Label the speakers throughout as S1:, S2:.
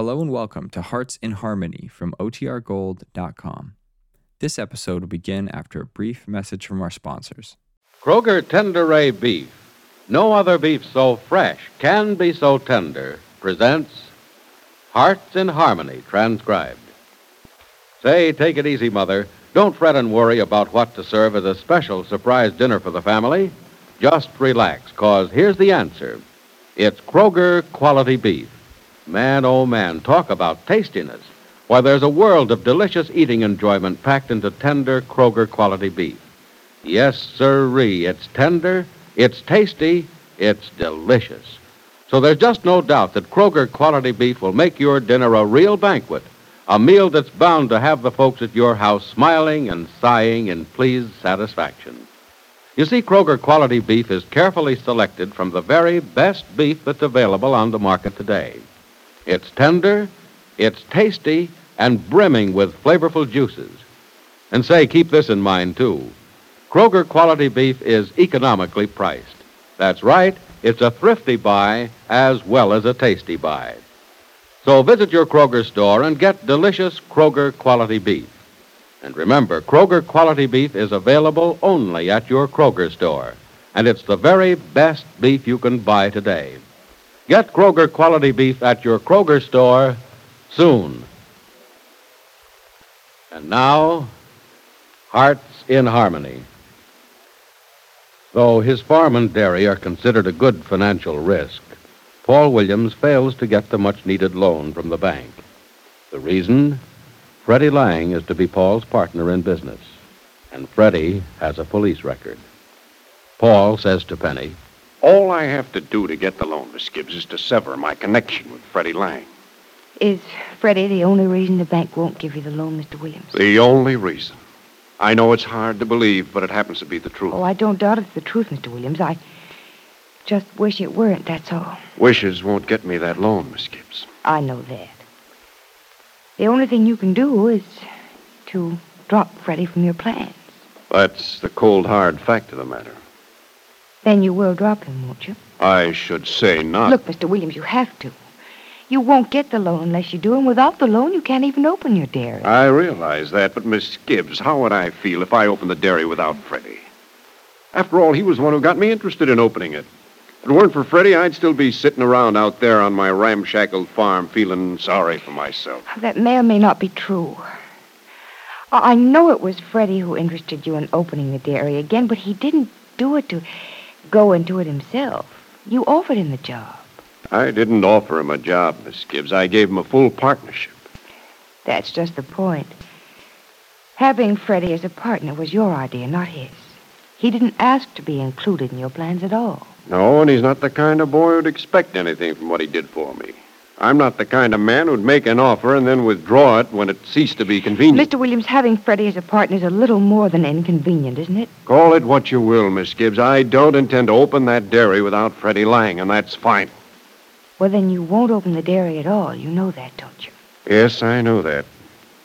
S1: Hello and welcome to Hearts in Harmony from OTRGold.com. This episode will begin after a brief message from our sponsors.
S2: Kroger Tenderay Beef. No other beef so fresh can be so tender. Presents Hearts in Harmony, transcribed. Say, take it easy, Mother. Don't fret and worry about what to serve as a special surprise dinner for the family. Just relax, cause here's the answer. It's Kroger quality beef. Man, oh man, talk about tastiness. Why, there's a world of delicious eating enjoyment packed into tender Kroger quality beef. Yes, sirree, it's tender, it's tasty, it's delicious. So there's just no doubt that Kroger quality beef will make your dinner a real banquet, a meal that's bound to have the folks at your house smiling and sighing in pleased satisfaction. You see, Kroger quality beef is carefully selected from the very best beef that's available on the market today. It's tender, it's tasty, and brimming with flavorful juices. And say, keep this in mind, too. Kroger quality beef is economically priced. That's right, it's a thrifty buy as well as a tasty buy. So visit your Kroger store and get delicious Kroger quality beef. And remember, Kroger quality beef is available only at your Kroger store. And it's the very best beef you can buy today. Get Kroger quality beef at your Kroger store soon. And now, Hearts in Harmony. Though his farm and dairy are considered a good financial risk, Paul Williams fails to get the much needed loan from the bank. The reason? Freddie Lang is to be Paul's partner in business, and Freddie has a police record. Paul says to Penny,
S3: All I have to do to get the loan, Miss Gibbs, is to sever my connection with Freddie Lang.
S4: Is Freddie the only reason the bank won't give you the loan, Mr. Williams?
S3: The only reason. I know it's hard to believe, but it happens to be the truth.
S4: Oh, I don't doubt it's the truth, Mr. Williams. I just wish it weren't, that's all.
S3: Wishes won't get me that loan, Miss Gibbs.
S4: I know that. The only thing you can do is to drop Freddie from your plans.
S3: That's the cold, hard fact of the matter.
S4: Then you will drop him, won't you?
S3: I should say not.
S4: Look, Mr. Williams, you have to. You won't get the loan unless you do, and without the loan, you can't even open your dairy.
S3: I realize that, but Miss Gibbs, how would I feel if I opened the dairy without Freddie? After all, he was the one who got me interested in opening it. If it weren't for Freddie, I'd still be sitting around out there on my ramshackled farm feeling sorry for myself.
S4: That may or may not be true. I I know it was Freddie who interested you in opening the dairy again, but he didn't do it to go into it himself. You offered him the job.
S3: I didn't offer him a job, Miss Gibbs. I gave him a full partnership.
S4: That's just the point. Having Freddie as a partner was your idea, not his. He didn't ask to be included in your plans at all.
S3: No, and he's not the kind of boy who'd expect anything from what he did for me. I'm not the kind of man who'd make an offer and then withdraw it when it ceased to be convenient.
S4: Mr. Williams, having Freddie as a partner is a little more than inconvenient, isn't it?
S3: Call it what you will, Miss Gibbs. I don't intend to open that dairy without Freddie Lang, and that's fine.
S4: Well, then you won't open the dairy at all. You know that, don't you?
S3: Yes, I know that.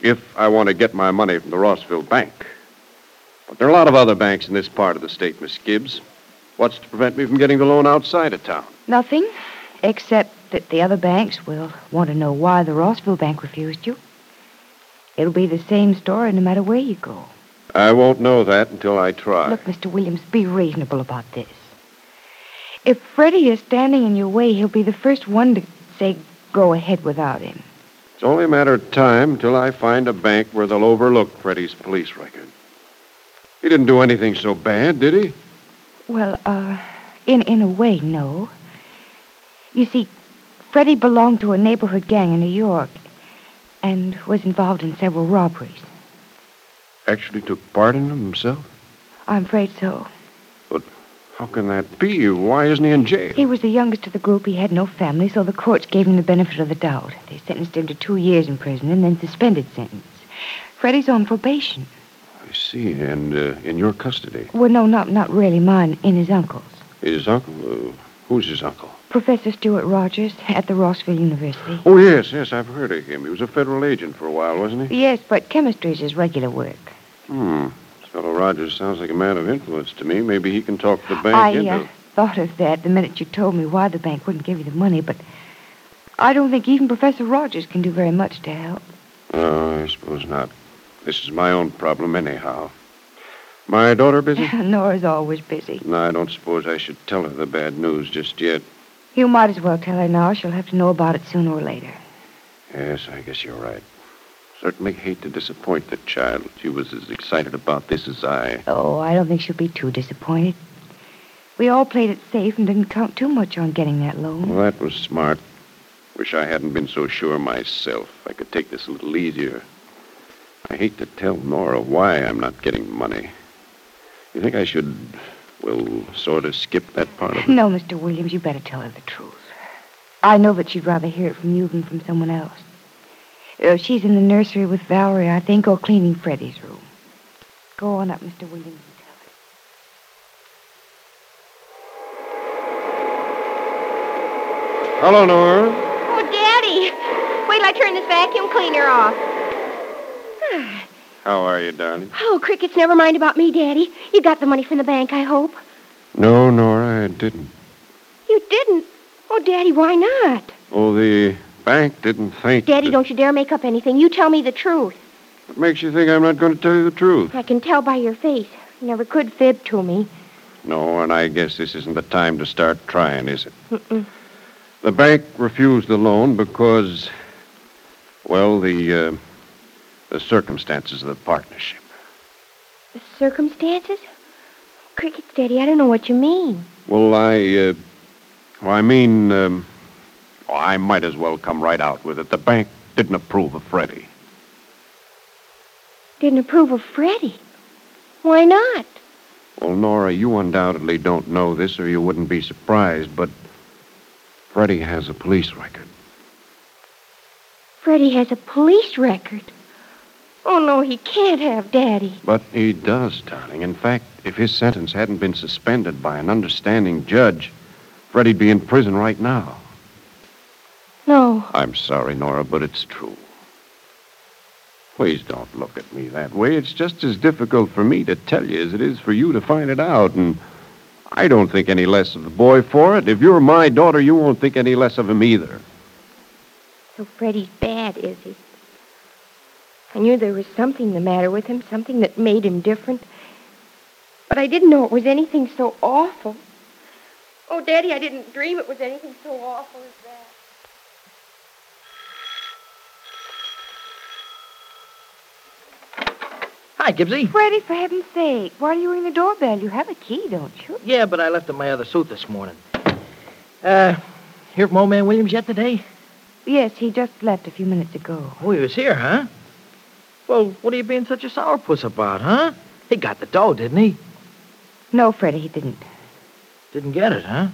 S3: If I want to get my money from the Rossville Bank. But there are a lot of other banks in this part of the state, Miss Gibbs. What's to prevent me from getting the loan outside of town?
S4: Nothing, except that the other banks will want to know why the Rossville Bank refused you. It'll be the same story no matter where you go.
S3: I won't know that until I try.
S4: Look, Mr. Williams, be reasonable about this. If Freddie is standing in your way, he'll be the first one to say go ahead without him.
S3: It's only a matter of time until I find a bank where they'll overlook Freddie's police record. He didn't do anything so bad, did he?
S4: Well, uh, in in a way, no. You see, Freddie belonged to a neighborhood gang in New York and was involved in several robberies.
S3: Actually took part in them himself?
S4: I'm afraid so.
S3: But how can that be? Why isn't he in jail?
S4: He was the youngest of the group. He had no family, so the courts gave him the benefit of the doubt. They sentenced him to two years in prison and then suspended sentence. Freddie's on probation.
S3: I see. And uh, in your custody.
S4: Well, no, not not really mine. In his uncle's.
S3: His uncle? Uh, who's his uncle?
S4: Professor Stuart Rogers at the Rossville University.
S3: Oh, yes, yes, I've heard of him. He was a federal agent for a while, wasn't he?
S4: Yes, but chemistry is his regular work.
S3: Hmm. This fellow Rogers sounds like a man of influence to me. Maybe he can talk to the bank
S4: I
S3: into
S4: uh, thought of that the minute you told me why the bank wouldn't give you the money, but I don't think even Professor Rogers can do very much to help.
S3: No, I suppose not. This is my own problem, anyhow. My daughter busy?
S4: Nora's always busy.
S3: no, I don't suppose I should tell her the bad news just yet.
S4: You might as well tell her now. She'll have to know about it sooner or later.
S3: Yes, I guess you're right. Certainly hate to disappoint the child. She was as excited about this as I.
S4: Oh, I don't think she'll be too disappointed. We all played it safe and didn't count too much on getting that loan.
S3: Well, that was smart. Wish I hadn't been so sure myself. I could take this a little easier. I hate to tell Nora why I'm not getting money. You think I should, well, sort of skip that part of it?
S4: No, Mr. Williams, you better tell her the truth. I know that she'd rather hear it from you than from someone else. Uh, she's in the nursery with Valerie, I think, or cleaning Freddie's room. Go on up, Mr. Williams, and tell her.
S3: Hello, Nora.
S5: Oh, Daddy! Wait till I turn this vacuum cleaner off.
S3: How are you, darling?
S5: Oh, crickets, never mind about me, Daddy. You got the money from the bank, I hope.
S3: No, Nora, I didn't.
S5: You didn't? Oh, Daddy, why not?
S3: Oh, the bank didn't think.
S5: Daddy,
S3: that-
S5: don't you dare make up anything. You tell me the truth.
S3: What makes you think I'm not going to tell you the truth?
S5: I can tell by your face. You never could fib to me.
S3: No, and I guess this isn't the time to start trying, is it?
S5: Mm-mm.
S3: The bank refused the loan because, well, the uh, the circumstances of the partnership.
S5: The circumstances? Crickets, Daddy, I don't know what you mean.
S3: Well, I, uh, well, I mean, um, well, I might as well come right out with it. The bank didn't approve of Freddie.
S5: Didn't approve of Freddie. Why not?
S3: Well, Nora, you undoubtedly don't know this, or you wouldn't be surprised, but Freddie has a police record.
S5: Freddie has a police record. Oh, no, he can't have, Daddy.
S3: But he does, darling. In fact, if his sentence hadn't been suspended by an understanding judge, Freddie'd be in prison right now.
S5: No.
S3: I'm sorry, Nora, but it's true. Please don't look at me that way. It's just as difficult for me to tell you as it is for you to find it out, and I don't think any less of the boy for it. If you're my daughter, you won't think any less of him either.
S5: So Freddie's bad, is he? I knew there was something the matter with him, something that made him different. But I didn't know it was anything so awful. Oh, Daddy, I didn't dream it was anything so awful as that.
S6: Hi, Gibbsy.
S4: Freddie, for heaven's sake, why do you ring the doorbell? You have a key, don't you?
S6: Yeah, but I left it in my other suit this morning. Uh, hear from old man Williams yet today?
S4: Yes, he just left a few minutes ago.
S6: Oh, he was here, huh? Well, what are you being such a sourpuss about, huh? He got the dough, didn't he?
S4: No, Freddie, he didn't.
S6: Didn't get it, huh?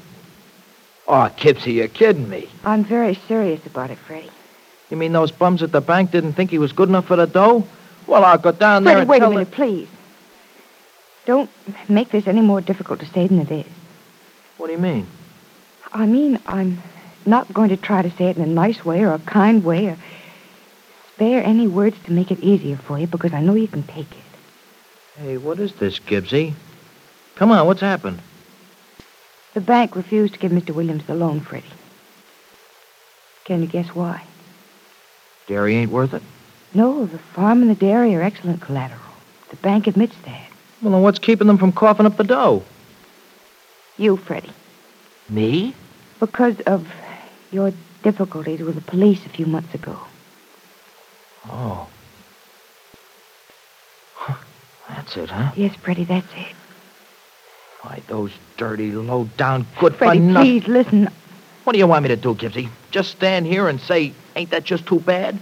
S6: Oh, Gibbsy, you're kidding me.
S4: I'm very serious about it, Freddie.
S6: You mean those bums at the bank didn't think he was good enough for the dough? Well, I'll go down there
S4: Freddie,
S6: and
S4: wait a minute,
S6: them-
S4: please. Don't make this any more difficult to say than it is.
S6: What do you mean?
S4: I mean, I'm not going to try to say it in a nice way or a kind way or spare any words to make it easier for you because I know you can take it.
S6: Hey, what is this, Gibbsy? Come on, what's happened?
S4: The bank refused to give Mr. Williams the loan, Freddie. Can you guess why?
S6: Dairy ain't worth it?
S4: No, the farm and the dairy are excellent collateral. The bank admits that.
S6: Well, then what's keeping them from coughing up the dough?
S4: You, Freddie.
S6: Me?
S4: Because of your difficulties with the police a few months ago.
S6: Oh. Huh, That's it, huh?
S4: Yes, Freddie, that's it.
S6: Why, those dirty, low-down, good
S4: Freddie,
S6: for nothing.
S4: please listen.
S6: What do you want me to do, Gibbsy? Just stand here and say, ain't that just too bad?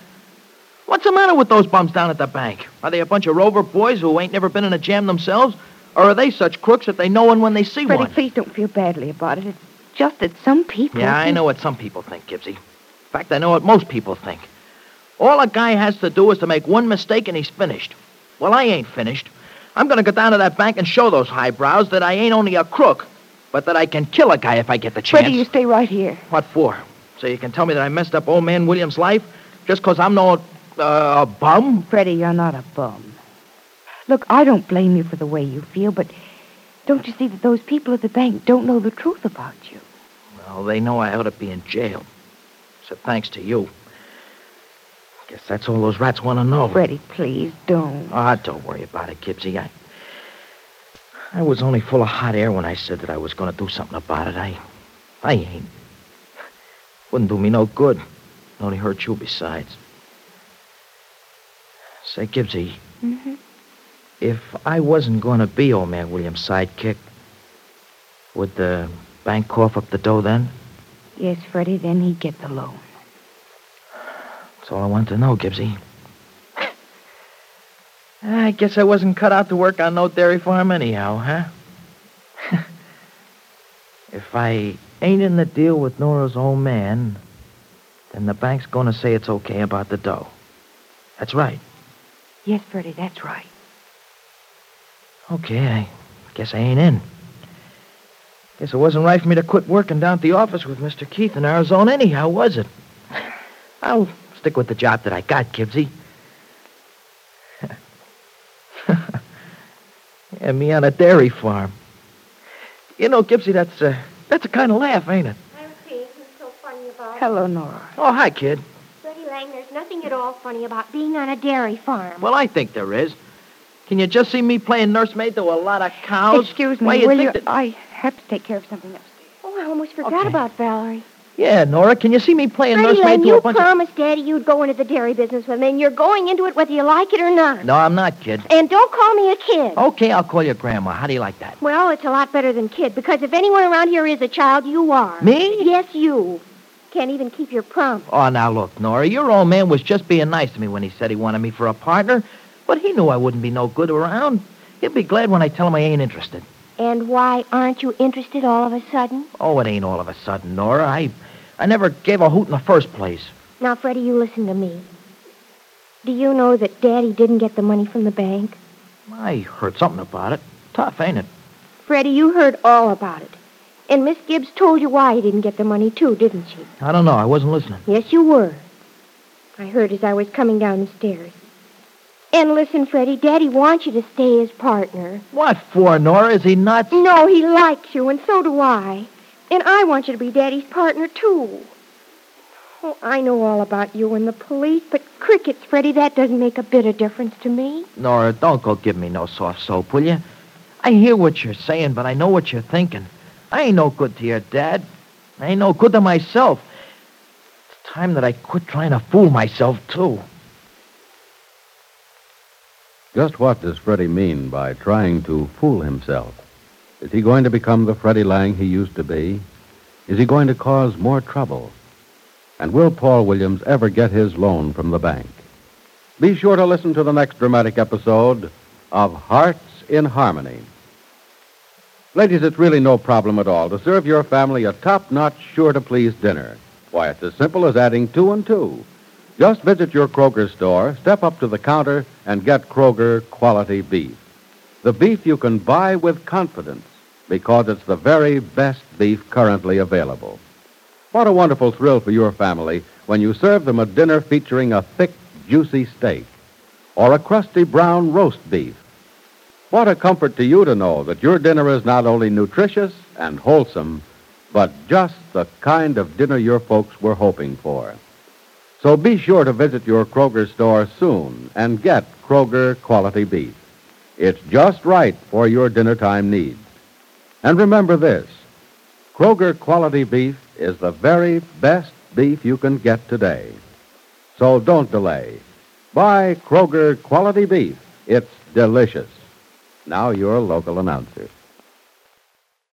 S6: What's the matter with those bums down at the bank? Are they a bunch of rover boys who ain't never been in a jam themselves? Or are they such crooks that they know one when they see
S4: Freddie,
S6: one?
S4: please don't feel badly about it. It's just that some people.
S6: Yeah, I know what some people think, Gibbsy. In fact, I know what most people think. All a guy has to do is to make one mistake and he's finished. Well, I ain't finished. I'm going to go down to that bank and show those highbrows that I ain't only a crook, but that I can kill a guy if I get the chance.
S4: Freddie, you stay right here.
S6: What for? So you can tell me that I messed up old man Williams' life just 'cause I'm no uh, bum?
S4: Freddie, you're not a bum. Look, I don't blame you for the way you feel, but don't you see that those people at the bank don't know the truth about you?
S6: Well, they know I ought to be in jail. So thanks to you. Guess that's all those rats want to know.
S4: Freddie, please don't.
S6: Ah, don't worry about it, Gibbsy. I, I was only full of hot air when I said that I was going to do something about it. I, I ain't. Wouldn't do me no good. Only hurt you besides. Say, Gibbsy,
S4: Mm-hmm.
S6: if I wasn't going to be old man William's sidekick, would the bank cough up the dough then?
S4: Yes, Freddie, then he'd get the loan.
S6: That's all I want to know, Gibbsy. I guess I wasn't cut out to work on no dairy farm anyhow, huh? if I ain't in the deal with Nora's old man, then the bank's gonna say it's okay about the dough. That's right.
S4: Yes, Freddie, that's right.
S6: Okay, I guess I ain't in. Guess it wasn't right for me to quit working down at the office with Mr. Keith in Arizona anyhow, was it? I'll stick with the job that I got, Gibbsy. yeah, me on a dairy farm. You know, Gibbsy, that's uh, that's a kind of laugh, ain't it?
S5: I'm seeing so funny about.
S4: Hello, Nora.
S6: Oh, hi, kid.
S5: Freddie Lang, there's nothing at all funny about being on a dairy farm.
S6: Well, I think there is. Can you just see me playing nursemaid to a lot of cows?
S4: Excuse me,
S6: Why, you
S4: will
S6: think
S4: you?
S6: that-
S4: I have to take care of something upstairs.
S5: Oh, I almost forgot
S6: Okay.
S5: about Valerie.
S6: Yeah, Nora, can you see me playing
S5: Freddie
S6: nursemaid to
S5: you
S6: a bunch of...
S5: promised Daddy you'd go into the dairy business with me, and you're going into it whether you like it or not.
S6: No, I'm not, kid.
S5: And don't call me a kid.
S6: Okay, I'll call you Grandma. How do you like that?
S5: Well, it's a lot better than kid, because if anyone around here is a child, you are.
S6: Me?
S5: Yes, you. Can't even keep your promise.
S6: Oh, now look, Nora, your old man was just being nice to me when he said he wanted me for a partner, but he knew I wouldn't be no good around. He'll be glad when I tell him I ain't interested.
S5: And why aren't you interested all of a sudden?
S6: Oh, it ain't all of a sudden, Nora. I, I never gave a hoot in the first place.
S5: Now, Freddie, you listen to me. Do you know that Daddy didn't get the money from the bank?
S6: I heard something about it. Tough, ain't it?
S5: Freddie, you heard all about it. And Miss Gibbs told you why he didn't get the money, too, didn't she?
S6: I don't know. I wasn't listening.
S5: Yes, you were. I heard as I was coming down the stairs. And listen, Freddie, Daddy wants you to stay his partner.
S6: What for, Nora? Is he nuts?
S5: No, he likes you, and so do I. And I want you to be Daddy's partner, too. Oh, I know all about you and the police, but crickets, Freddie, that doesn't make a bit of difference to me.
S6: Nora, don't go give me no soft soap, will you? I hear what you're saying, but I know what you're thinking. I ain't no good to your dad. I ain't no good to myself. It's time that I quit trying to fool myself, too.
S2: Just what does Freddie mean by trying to fool himself? Is he going to become the Freddie Lang he used to be? Is he going to cause more trouble? And will Paul Williams ever get his loan from the bank? Be sure to listen to the next dramatic episode of Hearts in Harmony. Ladies, it's really no problem at all to serve your family a top-notch, sure-to-please dinner. Why, it's as simple as adding two and two. Just visit your Kroger store, step up to the counter, and get Kroger quality beef. The beef you can buy with confidence because it's the very best beef currently available. What a wonderful thrill for your family when you serve them a dinner featuring a thick, juicy steak or a crusty brown roast beef. What a comfort to you to know that your dinner is not only nutritious and wholesome, but just the kind of dinner your folks were hoping for. So be sure to visit your Kroger store soon and get Kroger quality beef. It's just right for your dinner time needs. And remember this Kroger quality beef is the very best beef you can get today. So don't delay. Buy Kroger quality beef. It's delicious. Now, your local announcer.